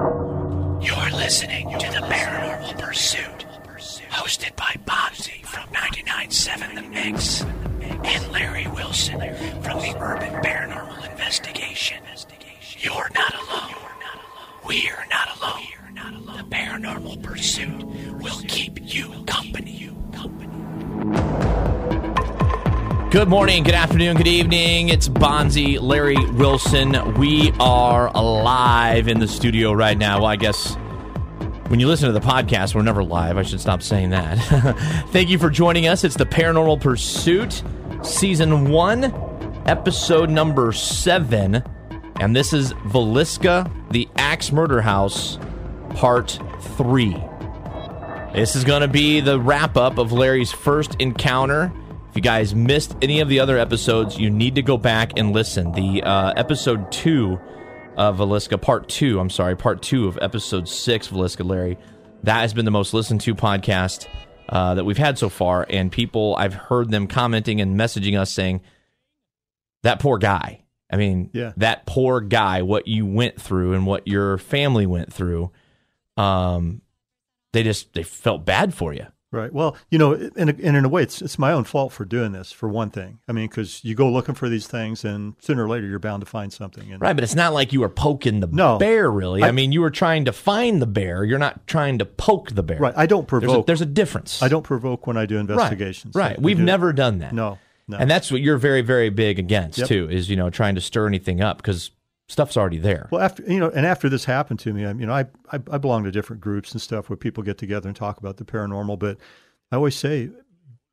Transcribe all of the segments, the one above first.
You're listening to The Paranormal Pursuit, hosted by Bonzi from 99.7 The Mix and Larry Wilson from the Urban Paranormal Investigation. You're not alone. We're not alone. The Paranormal Pursuit will keep you company. Good morning, good afternoon, good evening. It's Bonzi, Larry Wilson. We are alive in the studio right now. Well, I guess when you listen to the podcast, we're never live. I should stop saying that. Thank you for joining us. It's the Paranormal Pursuit, Season 1, Episode number 7. And this is Villisca, the Axe Murder House, Part 3. This is going to be the wrap up of Larry's first encounter. If you guys missed any of the other episodes, you need to go back and listen. The uh, episode two of Villisca, part two, I'm sorry, part two of episode six, Villisca Larry, that has been the most listened to podcast uh, that we've had so far. And people, I've heard them commenting and messaging us saying, that poor guy. I mean, Yeah. that poor guy, what you went through and what your family went through. Um, they just they felt bad for you. Right. Well, you know, and, and in a way, it's it's my own fault for doing this. For one thing, I mean, because you go looking for these things, and sooner or later, you're bound to find something. And Right, but it's not like you were poking the No. bear, really. I, I- mean, you were trying to find the bear. You're not trying to poke the bear. right, I don't There's a, provoke. there's a difference. I don't provoke when I do investigations. Right. I We've do- never done that. No. No. And that's what you're very, very big against Yep. too. Is you know trying to stir anything up because stuff's already there. Well, after you know, and after this happened to me, I, you know, I, I I belong to different groups and stuff where people get together and talk about the paranormal. But I always say,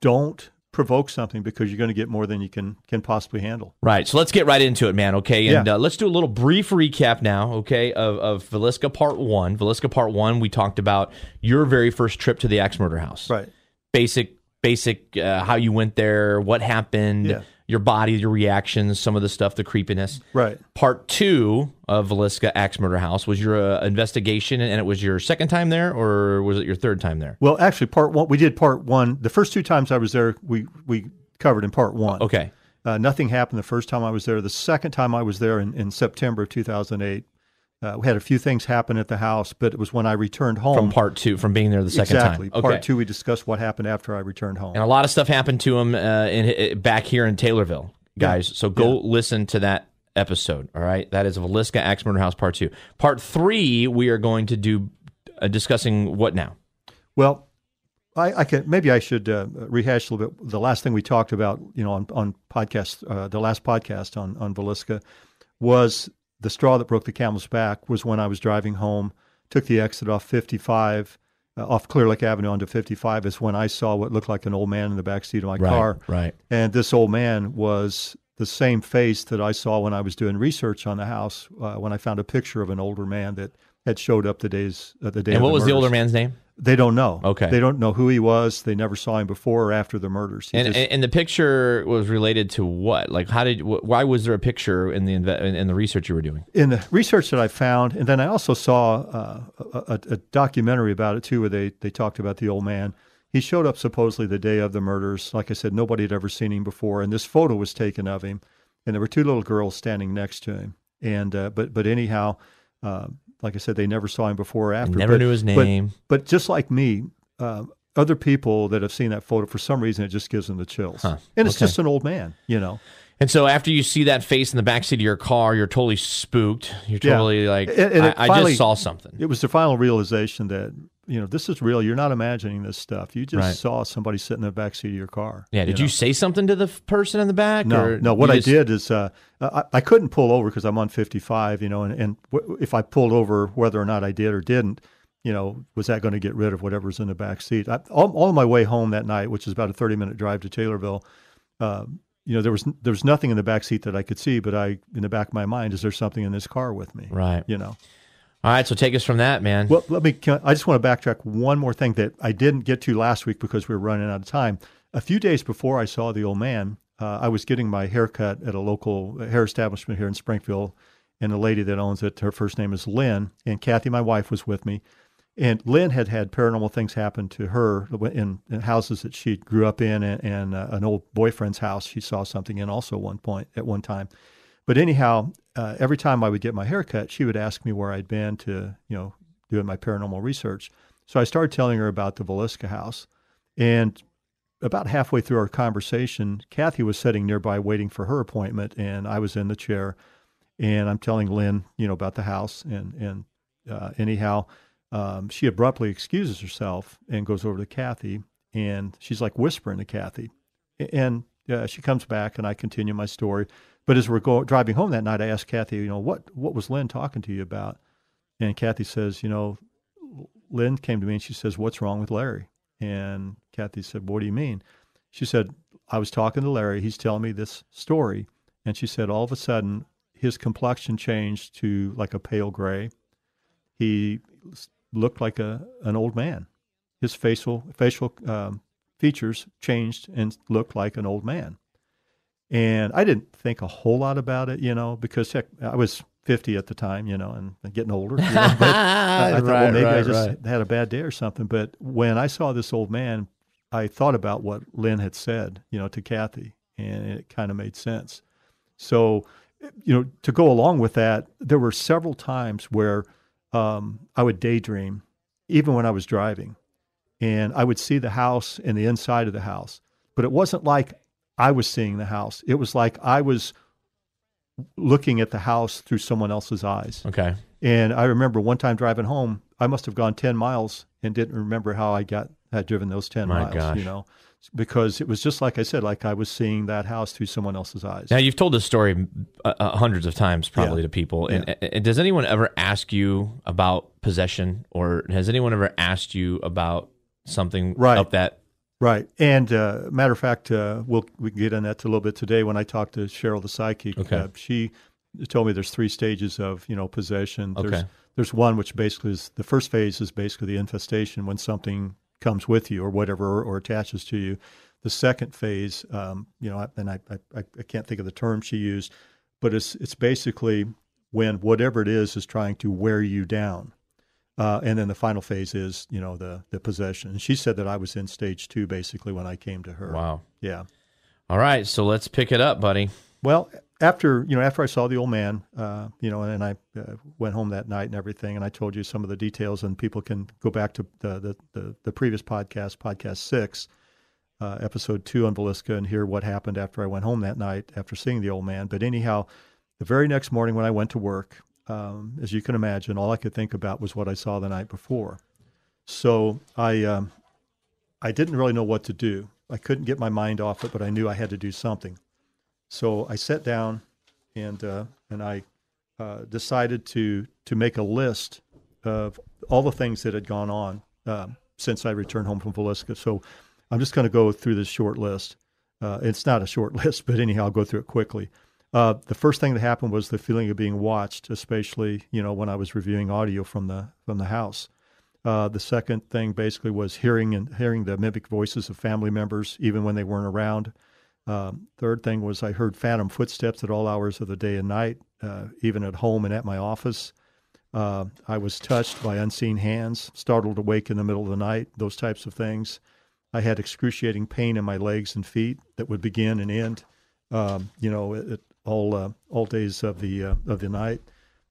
don't provoke something because you're going to get more than you can can possibly handle. Right. So let's get right into it, man. Okay. And Yeah. uh, let's do a little brief recap now, okay, of, of Villisca Part 1. Villisca Part 1, we talked about your very first trip to the Axe Murder House. Right. Basic, basic, uh, how you went there, what happened, Yeah. Your body, your reactions, some of the stuff, the creepiness. Right. Part two of Villisca Axe Murder House was your uh, investigation, and it was your second time there, or was it your third time there? Well, actually, part one, we did part one. The first two times I was there, we we covered in part one. Okay. Uh, nothing happened the first time I was there. The second time I was there in, in September of 2008, uh, we had a few things happen at the house, but it was when I returned home. From part two, from being there the second exactly. time. Okay. Part two, we discussed what happened after I returned home. And a lot of stuff happened to him uh, in, uh, back here in Taylorville, guys. So go Yeah. listen to that episode. All right, that is Villisca Axe Murder House Part Two. Part three, we are going to do uh, discussing what now. Well, I, I can maybe I should uh, rehash a little bit. The last thing we talked about, you know, on on podcast, uh, the last podcast on on Villisca was the straw that broke the camel's back. Was when I was driving home, took the exit off 55, uh, off Clear Lake Avenue onto 55. Is when I saw what looked like an old man in the back seat of my car, right. and this old man was the same face that I saw when I was doing research on the house. Uh, when I found a picture of an older man that had showed up the days uh, the day. And what was the older man's name? They don't know. Okay. They don't know who he was. They never saw him before or after the murders. He And, just- and the picture was related to what? Like, how did? Why was there a picture in the in, the research you were doing? in the research that I found, and then I also saw uh, a, a, a documentary about it too, where they, they talked about the old man. He showed up supposedly the day of the murders. Like I said, nobody had ever seen him before, and this photo was taken of him, and there were two little girls standing next to him. And uh, but but anyhow, uh, like I said, they never saw him before or after. never But- knew his name. But, just like me, uh, other people that have seen that photo, for some reason, it just gives them the chills. Huh. And it's Okay. just an old man, you know. And so after you see that face in the backseat of your car, you're totally spooked. You're Yeah. totally like, And- and I, it I just saw something. It was the final realization that you know this is real. You're not imagining this stuff. You just Right. saw somebody sitting in the back seat of your car. yeah. Did know? you say something to the f- person in the back? No, or no. What I just- did is uh, I, I couldn't pull over because I'm on 55. You know, and, and w- if I pulled over, whether or not I did or didn't, you know, was that going to get rid of whatever's in the back seat? I, all, all my way home that night, which is about a 30 minute drive to Taylorville, uh, you know, there was there was nothing in the back seat that I could see, but I, in the back of my mind, is there something in this car with me? Right. You know. All right. So take us from that, man. Well, let me. I just want to backtrack one more thing that I didn't get to last week because we were running out of time. A few days before I saw the old man, uh, I was getting my hair cut at a local hair establishment here in Springfield, and the lady that owns it, her first name is Lynn, and Kathy, my wife, was with me. And Lynn had had paranormal things happen to her in, in houses that she grew up in, and, and uh, an old boyfriend's house she saw something in also one point at one time. But anyhow, uh, every time I would get my hair cut, she would ask me where I'd been to, you know, doing my paranormal research. So I started telling her about the Villisca house. And about halfway through our conversation, Kathy was sitting nearby waiting for her appointment, and I was in the chair. And I'm telling Lynn, you know, about the house. And, and uh, anyhow, um, she abruptly excuses herself and goes over to Kathy. And she's like whispering to Kathy. And uh, she comes back, and I continue my story. But as we're go- driving home that night, I asked Kathy, you know, what, what was Lynn talking to you about? And Kathy says, you know, Lynn came to me and she says, what's wrong with Larry? And Kathy said, what do you mean? She said, I was talking to Larry. He's telling me this story. And she said, all of a sudden, his complexion changed to like a pale gray. He looked like a an old man. His facial facial um, features changed and looked like an old man. And I didn't think a whole lot about it, you know, because heck, I was 50 at the time, you know, and, and getting older. You know, but I, I thought, Right, well, maybe I just right. had a bad day or something. But when I saw this old man, I thought about what Lynn had said, you know, to Kathy, and it kind of made sense. So, you know, to go along with that, there were several times where um, I would daydream, even when I was driving, and I would see the house and the inside of the house. But it wasn't like I was seeing the house. It was like I was looking at the house through someone else's eyes. Okay. And I remember one time driving home, I must have gone 10 miles and didn't remember how I got had driven those 10 My miles, gosh. you know, because it was just like I said, like I was seeing that house through someone else's eyes. Now you've told this story uh, uh, hundreds of times, probably Yeah. to people. And, and does anyone ever ask you about possession, or has anyone ever asked you about something Right. up that? Right. And uh, matter of fact, uh, we'll we can get on that a little bit today. When I talked to Cheryl the psychic, Okay. uh, she told me there's three stages of you know possession. There's Okay. there's one which basically is the first phase is basically the infestation when something comes with you or whatever or attaches to you. The second phase, um, you know, and I, I I can't think of the term she used, but it's it's basically when whatever it is is trying to wear you down. Uh, and then the final phase is, you know, the the possession. And she said that I was in stage two basically when I came to her. Wow. Yeah. All right, so let's pick it up, buddy. Well, after you know, after I saw the old man, uh, you know, and I uh, went home that night and everything, and I told you some of the details, and people can go back to the the, the, the previous podcast, podcast six, uh, episode two on Villisca, and hear what happened after I went home that night after seeing the old man. But anyhow, the very next morning when I went to work, um, as you can imagine, all I could think about was what I saw the night before. So I um, I didn't really know what to do. I couldn't get my mind off it, but I knew I had to do something. So I sat down and uh, and I uh, decided to to make a list of all the things that had gone on um, since I returned home from Villisca. So I'm just going to go through this short list. Uh, it's not a short list, but anyhow, I'll go through it quickly. Uh, the first thing that happened was the feeling of being watched, especially you know when I was reviewing audio from the from the house. Uh, the second thing basically was hearing and hearing the mimic voices of family members, even when they weren't around. Um, third thing was I heard phantom footsteps at all hours of the day and night, uh, even at home and at my office. Uh, I was touched by unseen hands, startled awake in the middle of the night, those types of things. I had excruciating pain in my legs and feet that would begin and end, um, you know, at, all uh, all days of the uh, of the night,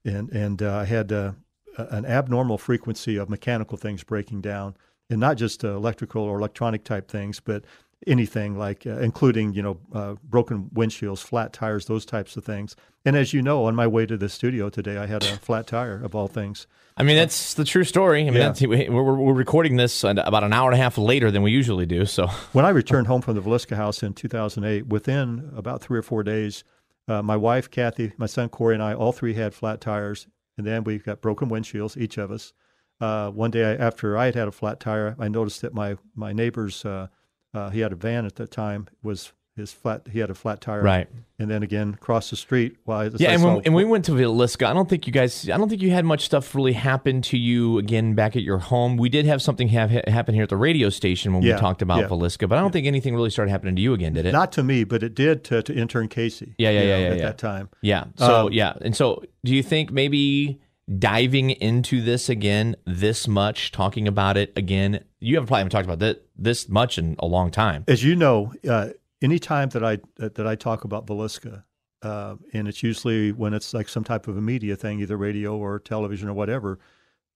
and and uh, I had uh, an abnormal frequency of mechanical things breaking down, and not just uh, electrical or electronic type things, but anything like, uh, including you know, uh, broken windshields, flat tires, those types of things. And as you know, on my way to the studio today, I had a flat tire of all things. I mean, that's the true story. I mean, Yeah. we're we're recording this about an hour and a half later than we usually do. So, When I returned home from the Villisca house in 2008, within about three or four days, uh, my wife, Kathy, my son, Corey, and I, all three had flat tires. And then we got broken windshields, each of us. Uh, one day after I had had a flat tire, I noticed that my, my neighbor's, uh, uh, he had a van at the time, was his flat, he had a flat tire. right. And then again, across the street, while I, Yeah, I and, when, and we went to Villisca. I don't think you guys. I don't think you had much stuff really happen to you again back at your home. We did have something have happen here at the radio station when Yeah, we talked about yeah. Villisca, but I don't think anything really started happening to you again, did it? not to me, but it did to, to intern Casey. Yeah, yeah, yeah, know, yeah, At yeah. that time. yeah. So Um, yeah, and so do you think maybe diving into this again this much, talking about it again? You haven't probably haven't talked about this this much in a long time. As you know, uh, anytime that I that I talk about Villisca, uh, and it's usually when it's like some type of a media thing, either radio or television or whatever.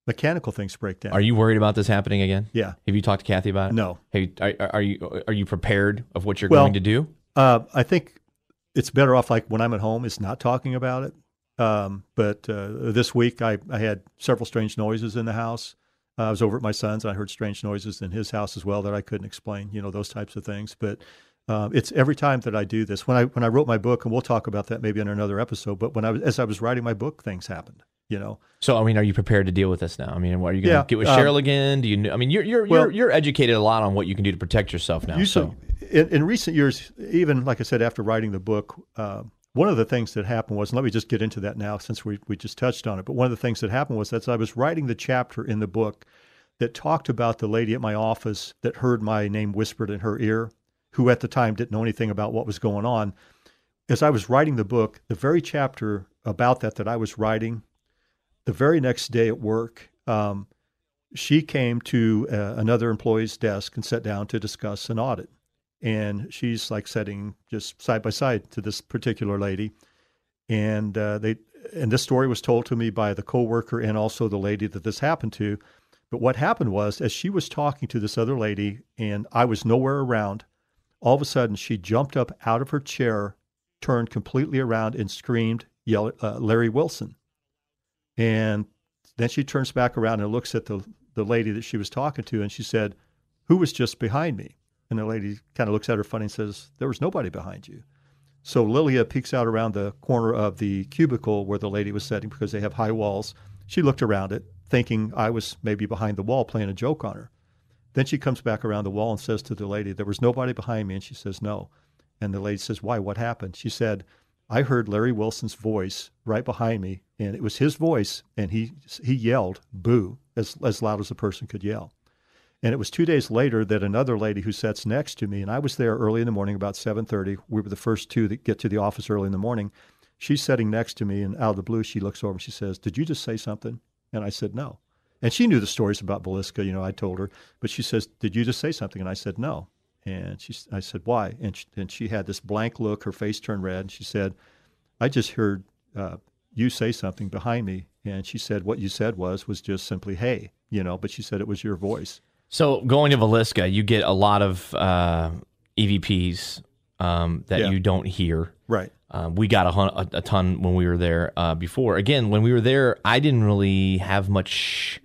Mechanical things break down. Are you worried about this happening again? Yeah. Have you talked to Kathy about it? No. You, are, are you are you prepared of what you're Well, going to do? Uh, I think it's better off like when I'm at home, it's not talking about it. Um, but uh, this week, I, I had several strange noises in the house. I was over at my son's. And I heard strange noises in his house as well that I couldn't explain. You know those types of things. But uh, it's every time that I do this. When I when I wrote my book, and we'll talk about that maybe in another episode. But when I was as I was writing my book, things happened. You know, So I mean, are you prepared to deal with this now? I mean, are you going to Yeah, get with um, Cheryl again? Do you? I mean, you're you're well- you're, you're educated a lot on what you can do to protect yourself now. Usually, so in, in recent years, even like I said, after writing the book, uh, one of the things that happened was, and let me just get into that now since we, we just touched on it, but one of the things that happened was that I was writing the chapter in the book that talked about the lady at my office that heard my name whispered in her ear, who at the time didn't know anything about what was going on. As I was writing the book, the very chapter about that that I was writing, the very next day at work, um, she came to uh, another employee's desk and sat down to discuss an audit. And she's like sitting just side by side to this particular lady. And uh, they and this story was told to me by the coworker and also the lady that this happened to. But what happened was, as she was talking to this other lady, and I was nowhere around, all of a sudden she jumped up out of her chair, turned completely around, and screamed, "Yell, uh, Larry Wilson!" And then she turns back around and looks at the the lady that she was talking to, and she said, "Who was just behind me?" And the lady kind of looks at her funny and says, "There was nobody behind you." So Lilia peeks out around the corner of the cubicle where the lady was sitting because they have high walls. She looked around it, thinking I was maybe behind the wall playing a joke on her. Then she comes back around the wall and says to the lady, There was nobody behind me. And she says, No. And the lady says, Why? What happened? She said, I heard Larry Wilson's voice right behind me, and it was his voice, and he he yelled boo as as loud as a person could yell. And it was two days later that another lady who sits next to me, and I was there early in the morning, about seven thirty. We were the first two that get to the office early in the morning. She's sitting next to me, and out of the blue, she looks over and she says, "Did you just say something?" And I said, "No." And she knew the stories about Villisca, you know. I told her, but she says, "Did you just say something?" And I said, "No." And she, I said, "Why?" And she, and she had this blank look. Her face turned red, and she said, "I just heard uh, you say something behind me." And she said, "What you said was was just simply, hey, you know." But she said it was your voice. So going to Villisca, you get a lot of uh, EVPs um, that Yeah. you don't hear. Right. Um, we got a, hun- a, a ton when we were there uh, before. Again, when we were there, I didn't really have much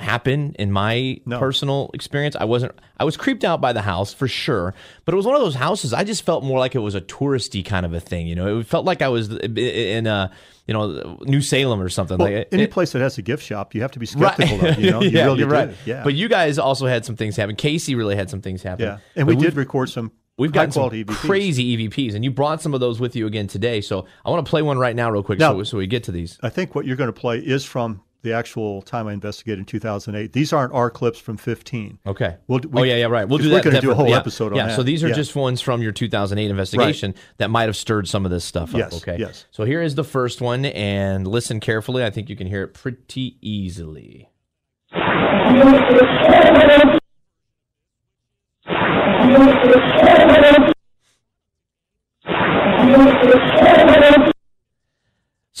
happen in my No. personal experience. I wasn't. I was creeped out by the house for sure, but it was one of those houses. I just felt more like it was a touristy kind of a thing. You know, it felt like I was in a you know New Salem or something. Well, like any it- place that has a gift shop, you have to be skeptical of. You know, you yeah, really you're right. Yeah. But you guys also had some things happen. Casey really had some things happen. yeah, and But we did record some. We've got some EVPs. crazy EVPs, and you brought some of those with you again today. So I want to play one right now, real quick, Now- so, so we get to these. I think what you're going to play is from the actual time I investigated in 2008. These aren't our clips from 15. Okay. We'll- we- oh yeah, yeah, right. We'll 'cause do we're gonna do a whole yeah. episode on that. yeah, that. So these are Yeah. just ones from your 2008 investigation that might have stirred some of this stuff up. Yes, Okay. yes. So here is the first one, and listen carefully. I think you can hear it pretty easily.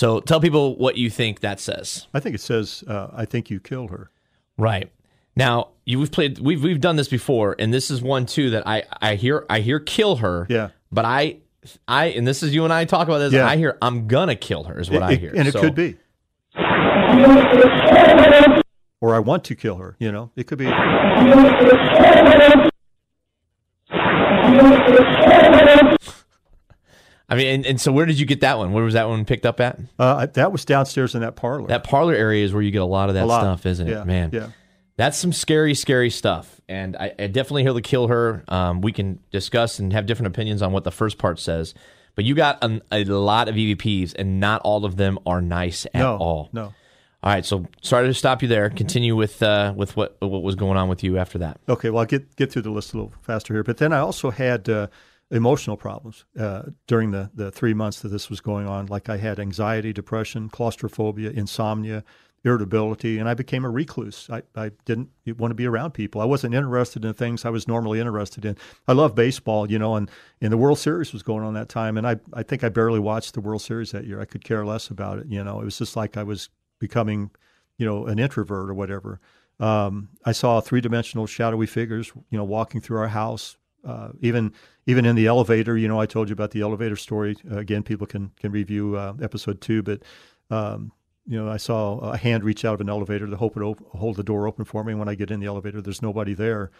So tell people what you think that says. I think it says, uh, "I think you killed her." Right. Now, you we've played we've we've done this before and this is one too that I I hear I hear kill her. Yeah. But I I and this is you and I talk about this Yeah. I hear I'm gonna kill her is what It- I it- hear. and it So- could be. Or I want to kill her. You know, it could be. I mean and, and so where did you get that one? Where was that one picked up at? Uh, that was downstairs in that parlor. That parlor area is where you get a lot of that lot. stuff, isn't Yeah, it? Man. yeah. That's some scary, scary stuff. And I, I definitely hear the kill her. Um, we can discuss and have different opinions on what the first part says. But you got a, a lot of EVPs, and not all of them are nice at no, all. no. All right, so sorry to stop you there. Continue with uh, with what what was going on with you after that. Okay, well, I'll get get through the list a little faster here. But then I also had uh, emotional problems uh, during the, the three months that this was going on. Like I had anxiety, depression, claustrophobia, insomnia. irritability, and I became a recluse. I, I didn't want to be around people. I wasn't interested in things I was normally interested in. I love baseball, you know, and, and the World Series was going on that time, and I, I think I barely watched the World Series that year. I could care less about it, you know. It was just like I was becoming, you know, an introvert or whatever. Um, I saw three dimensional shadowy figures, you know, walking through our house. Uh, even even in the elevator, you know, I told you about the elevator story. Uh, again, people can can review uh, episode two, but um, you know, I saw a hand reach out of an elevator to hope it op- hold the door open for me. When I get in the elevator, there's nobody there.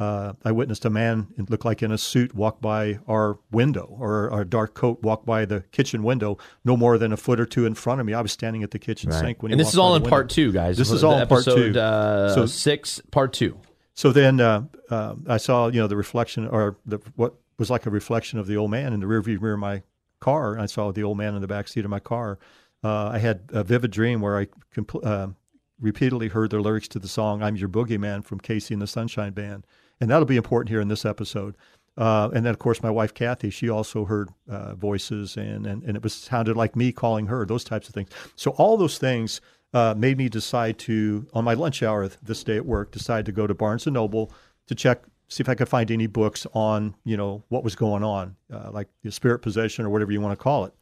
Uh, I witnessed a man, it looked like in a suit, walk by our window, or our dark coat walk by the kitchen window, no more than a foot or two in front of me. I was standing at the kitchen Right. sink when he and this is all in part two, guys. This is all in part two. Uh, So- six, part two. So then uh, uh, I saw, you know, the reflection or the, what was like a reflection of the old man in the rearview mirror of my car. I saw the old man in the back seat of my car. Uh, I had a vivid dream where I compl- uh, repeatedly heard the lyrics to the song "I'm Your Boogeyman" from KC and the Sunshine Band, and that'll be important here in this episode. Uh, and then, of course, my wife Kathy, she also heard uh, voices, and, and and it was sounded like me calling her. Those types of things. So all those things uh, made me decide to, on my lunch hour this day at work, decide to go to Barnes and Noble to check, see if I could find any books on, you know, what was going on, uh, like the spirit possession or whatever you want to call it.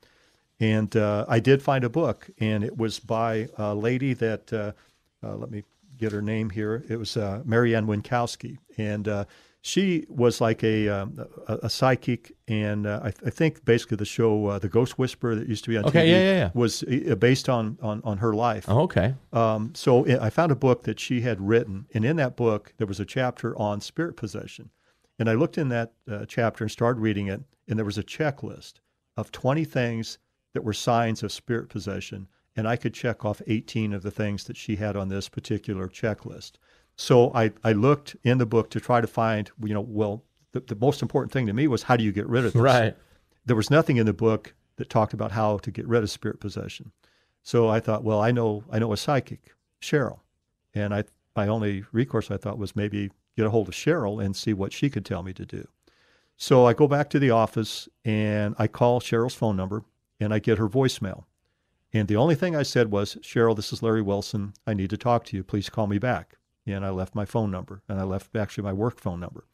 And uh, I did find a book, and it was by a lady that, uh, uh, let me get her name here. It was uh, Mary Ann Winkowski, and she was like a um, a, a psychic, and uh, I, I think basically the show uh, The Ghost Whisperer that used to be on Okay, TV yeah, yeah, yeah. was uh, based on on, on her life. Oh, okay. Um, so I I found a book that she had written, and in that book there was a chapter on spirit possession. And I looked in that uh, chapter and started reading it, and there was a checklist of 20 things that were signs of spirit possession, and I could check off 18 of the things that she had on this particular checklist. So I, I looked in the book to try to find, you know, well, the, the most important thing to me was how do you get rid of this? Right. there was nothing in the book that talked about how to get rid of spirit possession. So I thought, well, I know I know a psychic, Cheryl, and I my only recourse I thought was maybe get a hold of Cheryl and see what she could tell me to do. So I go back to the office and I call Cheryl's phone number and I get her voicemail. And the only thing I said was, Cheryl, this is Larry Wilson. I need to talk to you. Please call me back. And I left my phone number and I left actually my work phone number.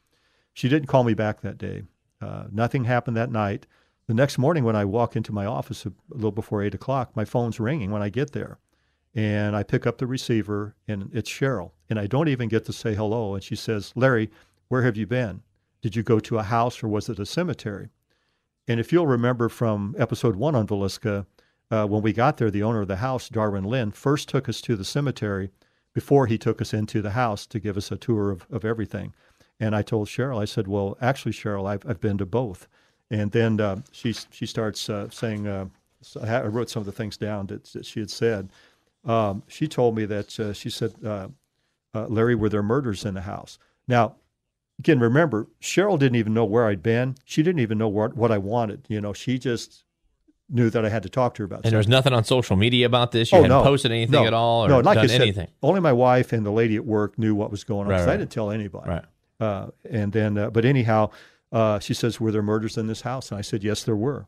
She didn't call me back that day. Uh, nothing happened that night. The next morning, when I walk into my office a, little before eight o'clock, my phone's ringing when I get there. And I pick up the receiver, and it's Cheryl. And I don't even get to say hello. And she says, Larry, where have you been? Did you go to a house or was it a cemetery? And if you'll remember from episode one on Villisca, uh, when we got there, the owner of the house, Darwin Lynn, first took us to the cemetery before he took us into the house to give us a tour of, of everything. And I told Cheryl, I said, well, actually, Cheryl, I've, I've been to both. And then uh, she, she starts uh, saying, uh, I wrote some of the things down that, that she had said. Um, she told me that uh, she said, uh, uh, Larry, were there murders in the house? Now, again, remember, Cheryl didn't even know where I'd been. She didn't even know what, what I wanted. You know, she just knew that I had to talk to her about this. And something. there's nothing on social media about this. You Oh, hadn't no. posted anything No. at all or no, like done said, anything. Only my wife and the lady at work knew what was going on. Right, right. I didn't tell anybody. Right. Uh, and then, uh, but anyhow, uh, she says, "Were there murders in this house?" And I said, "Yes, there were."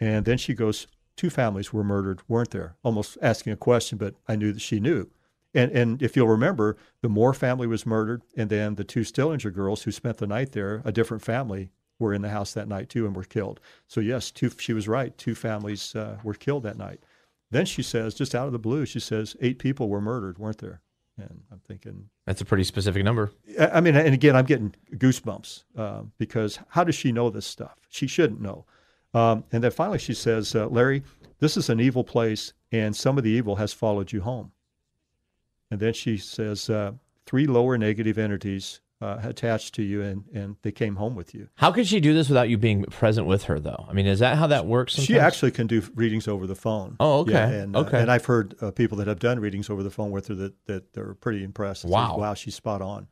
And then she goes, two families were murdered, weren't there?" Almost asking a question, but I knew that she knew. And and if you'll remember, the Moore family was murdered, and then the two Stillinger girls who spent the night there, a different family, were in the house that night too and were killed. So yes, two. She was right. Two families uh, were killed that night. Then she says, just out of the blue, she says, eight people were murdered, weren't there? And I'm thinking, That's a pretty specific number. I mean, and again, I'm getting goosebumps uh, because how does she know this stuff? She shouldn't know. Um, and then finally, she says, uh, "Larry, this is an evil place, and some of the evil has followed you home." And then she says, uh, three lower negative entities uh, attached to you, and and they came home with you." How could she do this without you being present with her, though? I mean, is that how that works? Sometimes? She actually can do readings over the phone. Oh, okay. Yeah, and, uh, Okay. and I've heard uh, people that have done readings over the phone with her that, that they're pretty impressed. say, Wow. wow, she's spot on.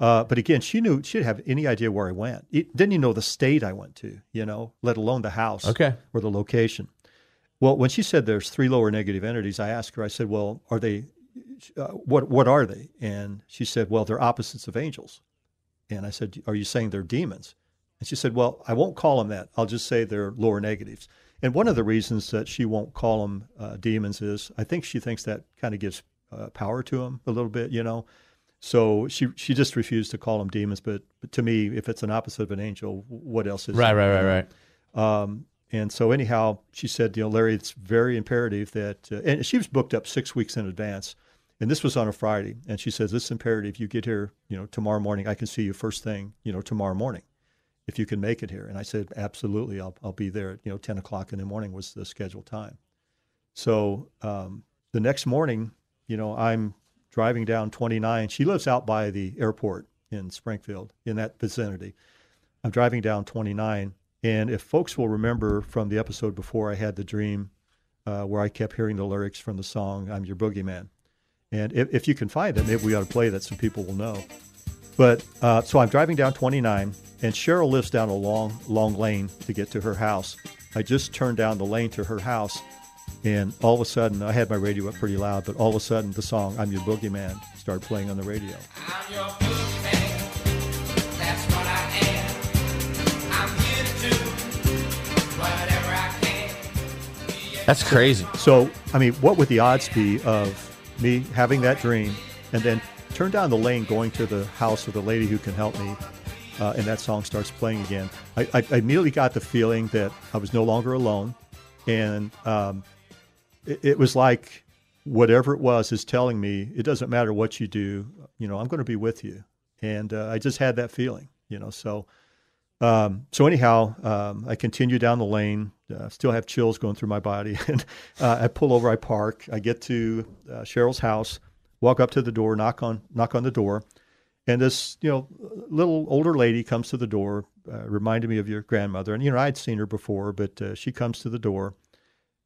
Uh, but again, she knew she didn't have any idea where I went. It, didn't even know the state I went to, you know, let alone the house Okay. or the location. Well, when she said there's three lower negative entities, I asked her. I said, "Well, are they? Uh, what what are they?" And she said, "Well, they're opposites of angels." And I said, "Are you saying they're demons?" And she said, "Well, I won't call them that. I'll just say they're lower negatives." And one of the reasons that she won't call them uh, demons is I think she thinks that kind of gives uh, power to them a little bit, you know. So she she just refused to call them demons. But, but to me, if it's an opposite of an angel, what else is Right, it, right, right, right. Um, and so anyhow, she said, you know, Larry, it's very imperative that, uh, and she was booked up six weeks in advance, and this was on a Friday, and she says, it's imperative you get here, you know, tomorrow morning. I can see you first thing, you know, tomorrow morning, if you can make it here. And I said, absolutely, I'll I'll be there. At, you know, ten o'clock in the morning was the scheduled time. So um, the next morning, you know, I'm driving down 29. She lives out by the airport in Springfield, in that vicinity. I'm driving down 29, and if folks will remember from the episode before, I had the dream uh, where I kept hearing the lyrics from the song "I'm Your Boogeyman," and if, if you can find it, maybe we ought to play that. Some people will know. But uh, so I'm driving down 29, and Cheryl lives down a long, long lane to get to her house. I just turned down the lane to her house, and all of a sudden, I had my radio up pretty loud, but all of a sudden, the song "I'm Your Boogeyman" started playing on the radio. That's crazy. So, I mean, what would the odds be of me having that dream and then turn down the lane going to the house of the lady who can help me, uh, and that song starts playing again? I, I, I immediately got the feeling that I was no longer alone, and um, it, it was like whatever it was is telling me it doesn't matter what you do, you know, I'm going to be with you, and uh, I just had that feeling, you know, so. Um, so anyhow, um, I continue down the lane. Uh, still have chills going through my body, and uh, I pull over. I park. I get to uh, Cheryl's house. Walk up to the door. Knock on knock on the door, and this you know little older lady comes to the door. Uh, reminded me of your grandmother, and you know I'd seen her before, but uh, she comes to the door,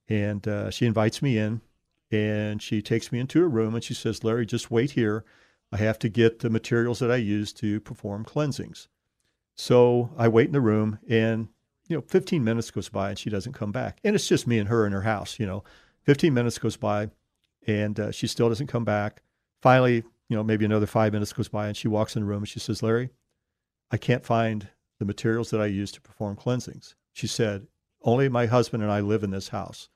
and uh, she invites me in, and she takes me into a room, and she says, "Larry, just wait here. I have to get the materials that I use to perform cleansings." So I wait in the room, and you know, 15 minutes goes by, and she doesn't come back. And it's just me and her in her house. You know, 15 minutes goes by, and uh, she still doesn't come back. Finally, you know, maybe another five minutes goes by, and she walks in the room and she says, "Larry, I can't find the materials that I use to perform cleansings." She said, "Only my husband and I live in this house,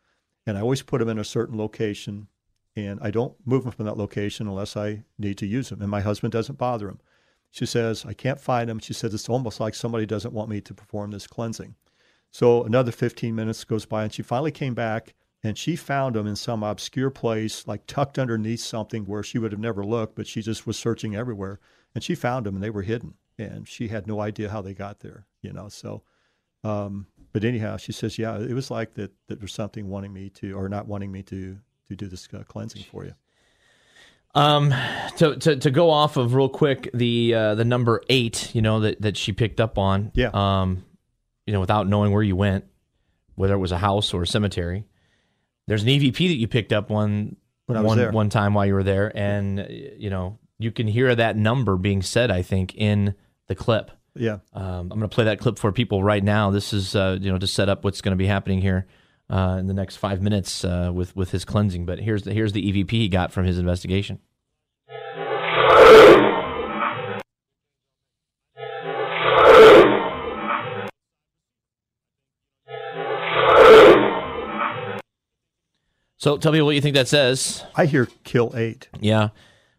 and I always put them in a certain location, and I don't move them from that location unless I need to use them. And my husband doesn't bother him." She says, I can't find them. She says, it's almost like somebody doesn't want me to perform this cleansing. So another 15 minutes goes by, and she finally came back and she found them in some obscure place, like tucked underneath something where she would have never looked, but she just was searching everywhere. And she found them and they were hidden. And she had no idea how they got there, you know. So, um, but anyhow, she says, yeah, it was like that, that there's something wanting me to, or not wanting me to, to do this uh, cleansing for you. Um, to, to to go off of real quick the uh, the number eight, you know that that she picked up on. Yeah. Um, you know, without knowing where you went, whether it was a house or a cemetery. There's an EVP that you picked up one When I was one there. one time while you were there, and you know you can hear that number being said. I think in the clip. Yeah. Um, I'm going to play that clip for people right now. This is uh, you know to set up what's going to be happening here uh, in the next five minutes uh, with with his cleansing. But here's the here's the EVP he got from his investigation. So tell me what you think that says. I hear kill eight. Yeah.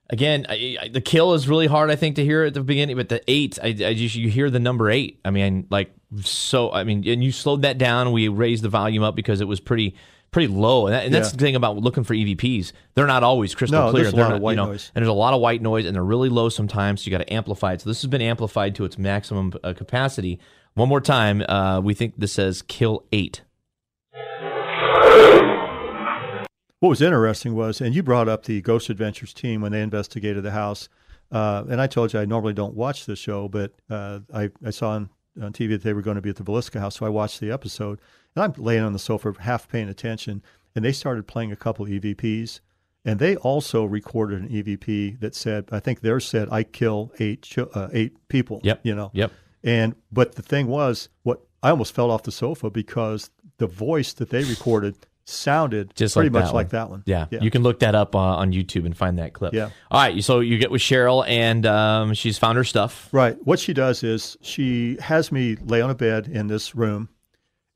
Again, I, I, the kill is really hard, I think, to hear at the beginning, but the eight, I, I just you hear the number eight. I mean, like so. I mean, and you slowed that down. We raised the volume up because it was pretty pretty low, and, that, and that's Yeah. the thing about looking for EVPs. They're not always crystal No, clear. there's a They're lot not, of white you know, noise. and there's a lot of white noise, and they're really low sometimes. So you got to amplify it. So this has been amplified to its maximum uh, capacity. One more time, uh, we think this says kill eight. What was interesting was, and you brought up the Ghost Adventures team when they investigated the house. Uh, and I told you I normally don't watch the show, but uh, I, I saw on, on TV that they were going to be at the Villisca house, so I watched the episode. And I'm laying on the sofa, half paying attention, and they started playing a couple EVPs. And they also recorded an EVP that said, I think theirs said, "I kill eight ch- uh, eight people." Yep. You know. Yep. And but the thing was, what I almost fell off the sofa because the voice that they recorded sounded Just pretty like much that like that one. Yeah, yeah. you can look that up uh, on YouTube and find that clip. Yeah. All right, so you get with Cheryl, and um, she's found her stuff. Right. What she does is she has me lay on a bed in this room,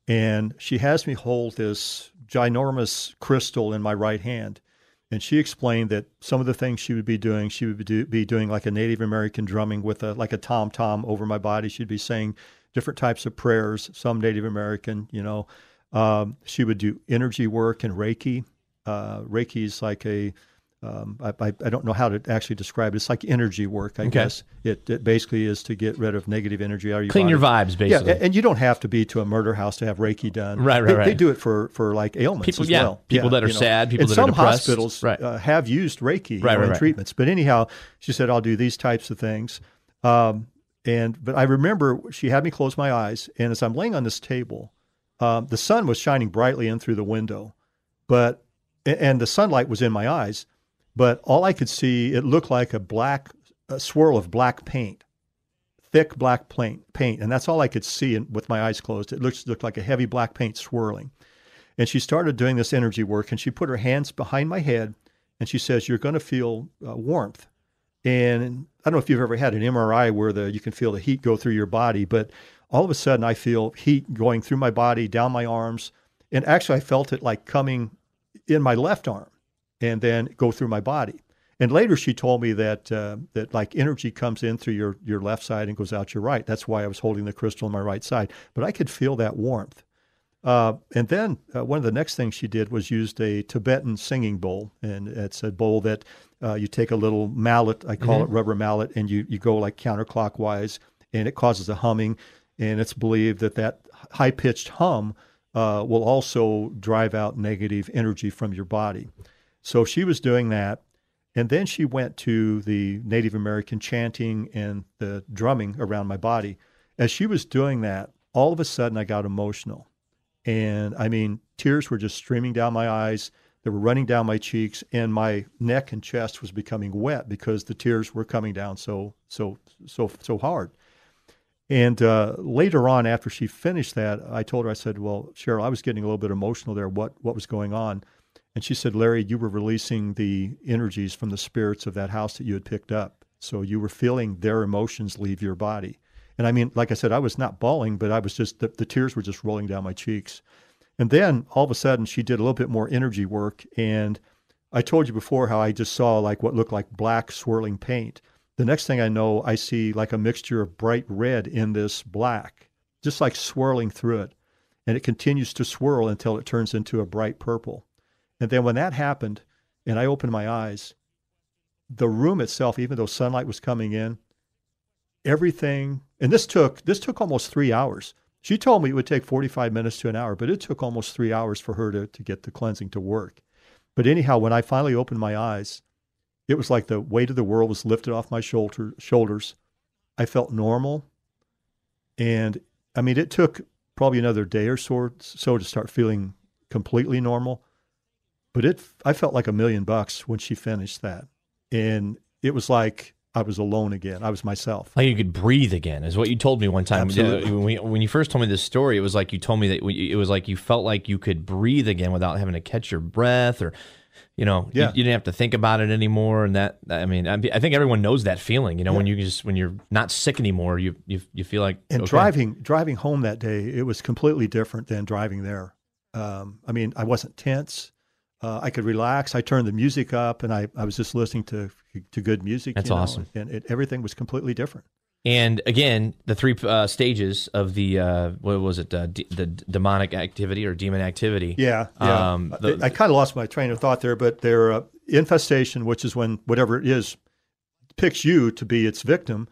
and she has me hold this ginormous crystal in my right hand, And she explained that some of the things she would be doing, she would be, do, be doing like a Native American drumming with a like a tom tom over my body. She'd be saying different types of prayers, some Native American, you know. Um, she would do energy work and Reiki. Uh, Reiki is like a um, I, I, I don't know how to actually describe it. It's like energy work, I guess. It, it basically is to get rid of negative energy out of your Clean body. your vibes, basically. Yeah, and you don't have to be to a murder house to have Reiki done. Right, right, they, right. They do it for, for like ailments People- as yeah, well. people that are you know. sad, people and that are some depressed. hospitals Right. uh, have used Reiki Right, know, right, in treatments. But anyhow, she said I'll do these types of things. Um, and but I remember she had me close my eyes, and as I'm laying on this table, um, the sun was shining brightly in through the window, but and the sunlight was in my eyes, but all I could see it looked like a black a swirl of black paint thick black paint, paint, and that's all I could see with my eyes closed. It looked looked like a heavy black paint swirling. And she started doing this energy work, and she put her hands behind my head, and she says, "You're going to feel uh, warmth." And I don't know if you've ever had an MRI where the you can feel the heat go through your body, but all of a sudden I feel heat going through my body, down my arms, and actually I felt it like coming in my left arm, and then go through my body. And later she told me that uh, that like energy comes in through your your left side and goes out your right. That's why I was holding the crystal on my right side. But I could feel that warmth. Uh, and then uh, one of the next things she did was used a Tibetan singing bowl, and it's a bowl that uh, you take a little mallet, I call it rubber mallet, and you you go like counterclockwise, and it causes a humming, and it's believed that that high pitched hum uh, will also drive out negative energy from your body. So she was doing that, and then she went to the Native American chanting and the drumming around my body. As she was doing that, all of a sudden I got emotional. And I mean, tears were just streaming down my eyes. They were running down my cheeks, and my neck and chest was becoming wet because the tears were coming down so so so so hard. And uh, later on, after she finished that, I told her, I said, "Well, Cheryl, I was getting a little bit emotional there. What what was going on?" And she said, "Larry, you were releasing the energies from the spirits of that house that you had picked up. So you were feeling their emotions leave your body." And I mean, like I said, I was not bawling, but I was just the, the tears were just rolling down my cheeks. And then all of a sudden, she did a little bit more energy work, and I told you before how I just saw like what looked like black swirling paint. The next thing I know, I see like a mixture of bright red in this black, just like swirling through it. And it continues to swirl until it turns into a bright purple. And then when that happened, and I opened my eyes, the room itself, even though sunlight was coming in, everything, and this took this took almost three hours. She told me it would take 45 minutes to an hour, but it took almost three hours for her to, to get the cleansing to work. But anyhow, when I finally opened my eyes, it was like the weight of the world was lifted off my shoulder, shoulders. I felt normal. And I mean, it took probably another day or so, so to start feeling completely normal. But it, I felt like a million bucks when she finished that. And it was like I was alone again. I was myself. Like you could breathe again, is what you told me one time. Absolutely. When, we- when you first told me this story, it was like you told me that it was like you felt like you could breathe again without having to catch your breath, or you know, you- Yeah. you, didn't have to think about it anymore. And that, I mean, I, I think everyone knows that feeling. You know, when you just when you're not sick anymore, you you you feel like And okay. driving driving home that day, it was completely different than driving there. Um, I mean, I wasn't tense. Uh, I could relax. I turned the music up, and I, I was just listening to to good music. That's you know, awesome. And it, everything was completely different. And again, the three uh, stages of the uh, what was it? Uh, d- the demonic activity or demon activity. Yeah, yeah. Um, the- I, I kind of lost my train of thought there, but their uh, infestation, which is when whatever it is picks you to be its victim,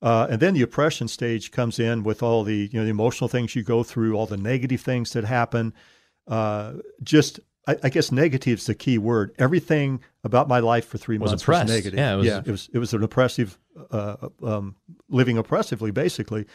uh, and then the oppression stage comes in with all the you know the emotional things you go through, all the negative things that happen. Uh, just I, I guess negative is the key word. Everything about my life for three Was months oppressed. was negative. Yeah, it was- yeah, it was it was an oppressive, uh, um, living oppressively, basically.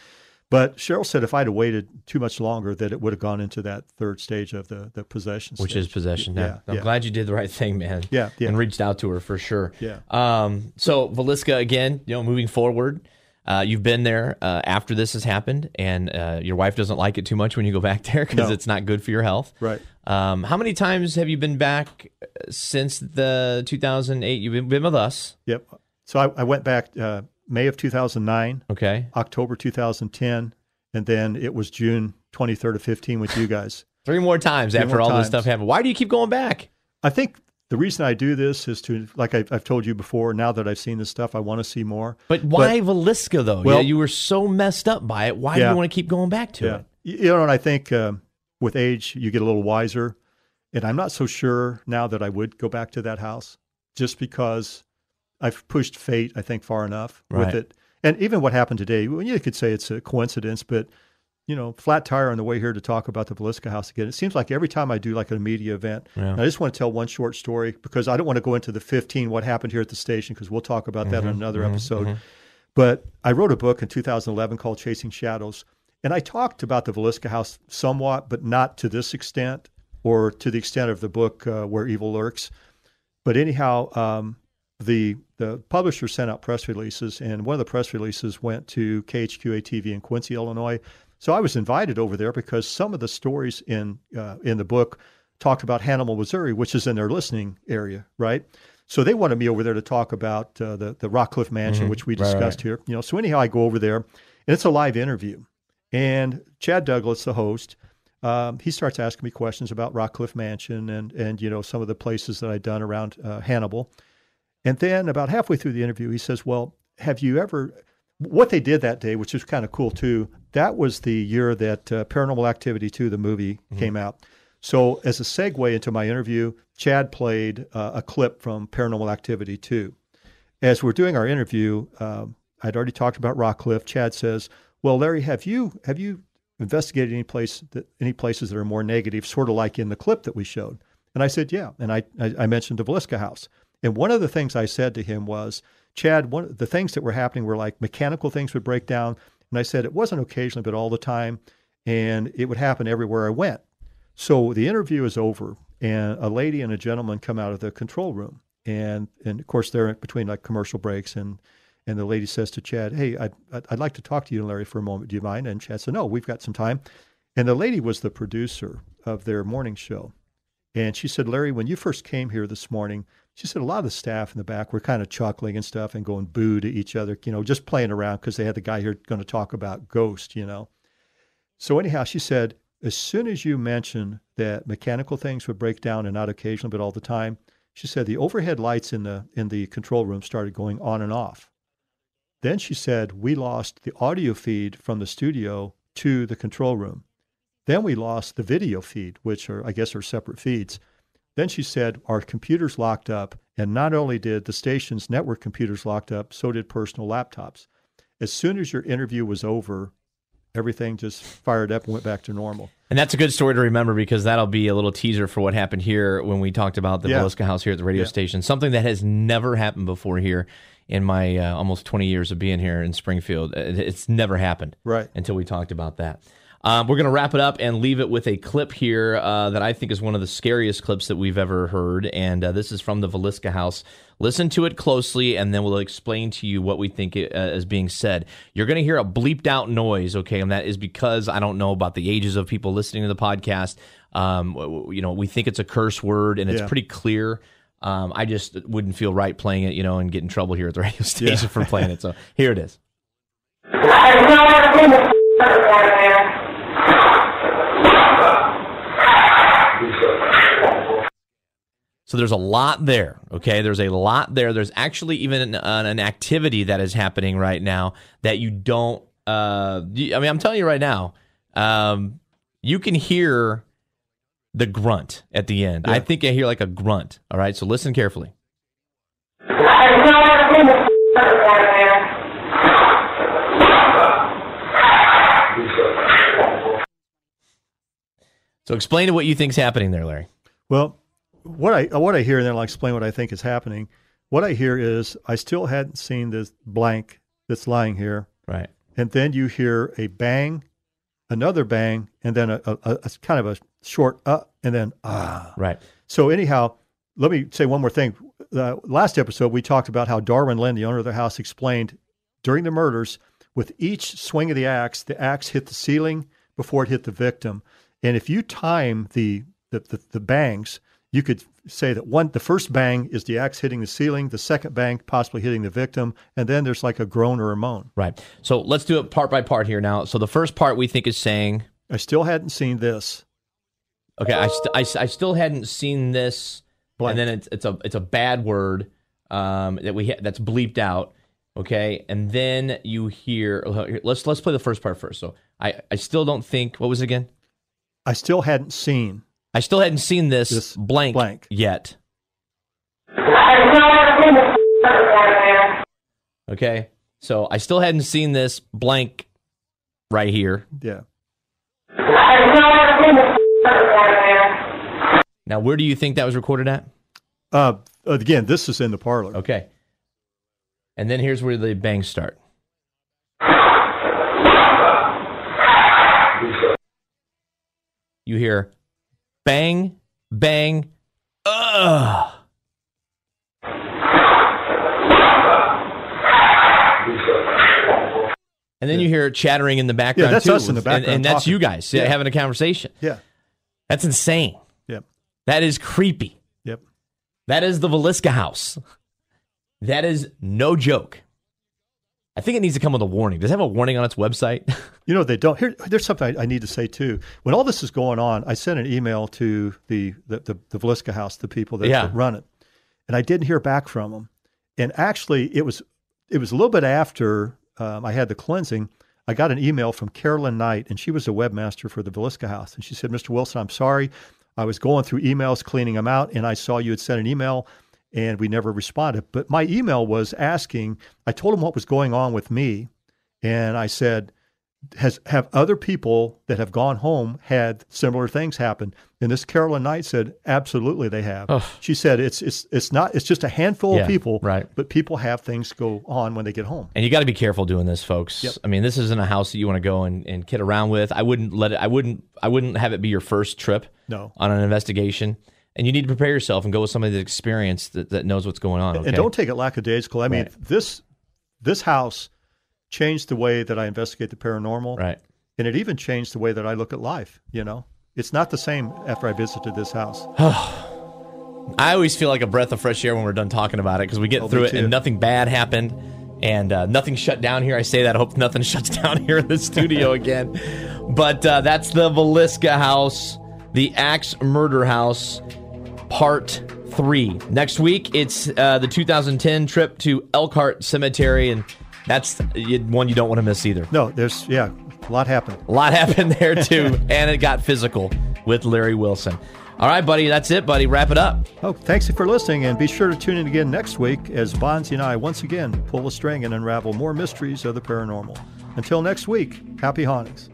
But Cheryl said if I'd have waited too much longer, that it would have gone into that third stage of the the possession, which stage. is possession. Yeah, Yeah, I'm yeah. glad you did the right thing, man. Yeah, yeah. and reached out to her for sure. Yeah. Um. So Villisca, again, you know, moving forward, uh, you've been there uh, after this has happened, and uh, your wife doesn't like it too much when you go back there because No. it's not good for your health. Right. Um. How many times have you been back uh, since the 2008? You've been, with us. Yep. So I, I went back uh, May of 2009, Okay. October 2010, and then it was June 23rd of 15 with you guys. Three more times after more all times. this stuff happened. Why do you keep going back? I think the reason I do this is to, like I've, I've told you before, now that I've seen this stuff, I want to see more. But why Villisca though? Well- yeah, you were so messed up by it. Why do you want to keep going back to Yeah. it? You know, and I think um, with age, you get a little wiser. And I'm not so sure now that I would go back to that house just because I've pushed fate, I think, far enough Right. with it. And even what happened today, you could say it's a coincidence, but, you know, flat tire on the way here to talk about the Villisca house again. It seems like every time I do like a media event, Yeah. I just want to tell one short story because I don't want to go into the 15 what happened here at the station because we'll talk about that in another episode. But I wrote a book in 2011 called Chasing Shadows, and I talked about the Villisca House somewhat, but not to this extent or to the extent of the book uh, Where Evil Lurks. But anyhow, um, the the publisher sent out press releases, and one of the press releases went to KHQA TV in Quincy, Illinois. So I was invited over there because some of the stories in uh, in the book talked about Hannibal, Missouri, which is in their listening area, right? So they wanted me over there to talk about uh, the the Rockcliffe Mansion, which we Right, right. discussed here. You know, so anyhow, I go over there, and it's a live interview, and Chad Douglas, the host, um, he starts asking me questions about Rockcliffe Mansion and and you know some of the places that I'd done around uh, Hannibal, and then about halfway through the interview, he says, "Well, have you ever?" What they did that day, which was kind of cool too, that was the year that uh, Paranormal Activity 2, the movie, came out. So, as a segue into my interview, Chad played uh, a clip from Paranormal Activity 2. As we're doing our interview, um, I'd already talked about Rockcliffe. Chad says, "Well, Larry, have you have you investigated any place that any places that are more negative, sort of like in the clip that we showed?" And I said, "Yeah." And I I, I mentioned the Villisca house. And one of the things I said to him was, "Chad, one of the things that were happening were like mechanical things would break down." And I said it wasn't occasionally, but all the time, and it would happen everywhere I went. So the interview is over, and a lady and a gentleman come out of the control room, and and of course they're between like commercial breaks, and and the lady says to Chad, "Hey, I'd I'd like to talk to you, and Larry, for a moment. Do you mind?" And Chad said, "No, we've got some time." And the lady was the producer of their morning show, and she said, "Larry, when you first came here this morning." She said a lot of the staff in the back were kind of chuckling and stuff and going boo to each other, you know, just playing around because they had the guy here going to talk about Ghost, you know. So anyhow, she said, as soon as you mentioned that mechanical things would break down and not occasionally, but all the time, she said the overhead lights in the in the control room started going on and off. Then she said we lost the audio feed from the studio to the control room. Then we lost the video feed, which are I guess are separate feeds. Then she said our computers locked up, and not only did the station's network computers locked up, so did personal laptops. As soon as your interview was over, everything just fired up and went back to normal. And that's a good story to remember because that'll be a little teaser for what happened here when we talked about the Yeah. Villisca House here at the radio Yeah. station. Something that has never happened before here in my uh, almost 20 years of being here in Springfield. It's never happened Right. until we talked about that. Um, we're going to wrap it up and leave it with a clip here uh, that I think is one of the scariest clips that we've ever heard. And uh, this is from the Villisca House. Listen to it closely, and then we'll explain to you what we think it, uh, is being said. You're going to hear a bleeped out noise, okay? And that is because I don't know about the ages of people listening to the podcast. Um, w- w- you know, we think it's a curse word, and it's Yeah. pretty clear. Um, I just wouldn't feel right playing it, you know, and get in trouble here at the radio station for playing it. So here it is. So there's a lot there. Okay, there's a lot there. There's actually even an, an, activity that is happening right now that you don't. Uh, I mean, I'm telling you right now, um, you can hear the grunt at the end. I think I hear like a grunt. All right, so listen carefully. So explain to what you think's happening there, Larry. Well, what I what I hear, and then I'll explain what I think is happening. What I hear is I still hadn't seen this blank that's lying here, Right. and then you hear a bang, another bang, and then a, a, a- kind of a short uh, and then ah. Right. So anyhow, let me say one more thing. The last episode we talked about how Darwin Linn, the owner of the house, explained during the murders, with each swing of the axe, the axe hit the ceiling before it hit the victim. And if you time the the, the, the bangs, you could say that one the first bang is the axe hitting the ceiling, the second bang possibly hitting the victim, and then there's like a groan or a moan. Right. So let's do it part by part here now. So the first part we think is saying, I still hadn't seen this. okay, I, st- I, I still hadn't seen this Blank. and then it's it's a it's a bad word um, that we ha- that's bleeped out. Okay, and then you hear. Let's let's play the first part first. So I I still don't think what was it again? I still hadn't seen. I still hadn't seen this, This blank, blank. yet. Okay, so I still hadn't seen this blank right here. Yeah. Now, where do you think that was recorded at? Uh, again, this is in the parlor. Okay, and then here's where the bangs start. You hear bang, bang, ugh. And then you hear chattering in the background. that's too, us in the with- and- and, that's you guys yeah, Yeah. having a conversation. Yeah. That's insane. Yep. That is creepy. Yep. That is the Villisca house. That is no joke. I think it needs to come with a warning. Does it have a warning on its website? You know, they don't. Here, there's something I, I need to say too. When all this is going on, I sent an email to the the, the, the Villisca House, the people that, Yeah. that run it, and I didn't hear back from them. And actually, it was it was a little bit after um, I had the cleansing. I got an email from Carolyn Knight, and she was a webmaster for the Villisca House, and she said, "Mr. Wilson, I'm sorry. I was going through emails, cleaning them out, and I saw you had sent an email." And we never responded. But my email was asking, I told him what was going on with me. And I said, has have other people that have gone home had similar things happen? And this Carolyn Knight said, absolutely they have. Ugh. She said it's it's it's not it's just a handful Yeah, of people, right. But people have things go on when they get home. and you got to be careful doing this, folks. Yep. I mean, this isn't a house that you want to go and, and kid around with. I wouldn't let it. I wouldn't. I wouldn't have it be your first trip No. on an investigation. And you need to prepare yourself and go with somebody that's experienced that, that knows what's going on. Okay? And don't take it lackadaisical. I mean, Right. this this house changed the way that I investigate the paranormal, right. and it even changed the way that I look at life. You know, it's not the same after I visited this house. I always feel like a breath of fresh air when we're done talking about it because we get Oh, through it too. and nothing bad happened and uh, nothing shut down here. I say that. I hope nothing shuts down here in the studio again. But uh, that's the Villisca house, the Axe Murder House, part three. Next week, it's uh, the 2010 trip to Elkhart Cemetery, and that's one you don't want to miss either. No, there's yeah, a lot happened. A lot happened there too, and it got physical with Larry Wilson. All right, buddy, that's it, buddy. Wrap it up. Oh, thanks for listening, and be sure to tune in again next week as Bonzi and I once again pull a string and unravel more mysteries of the paranormal. Until next week, happy hauntings.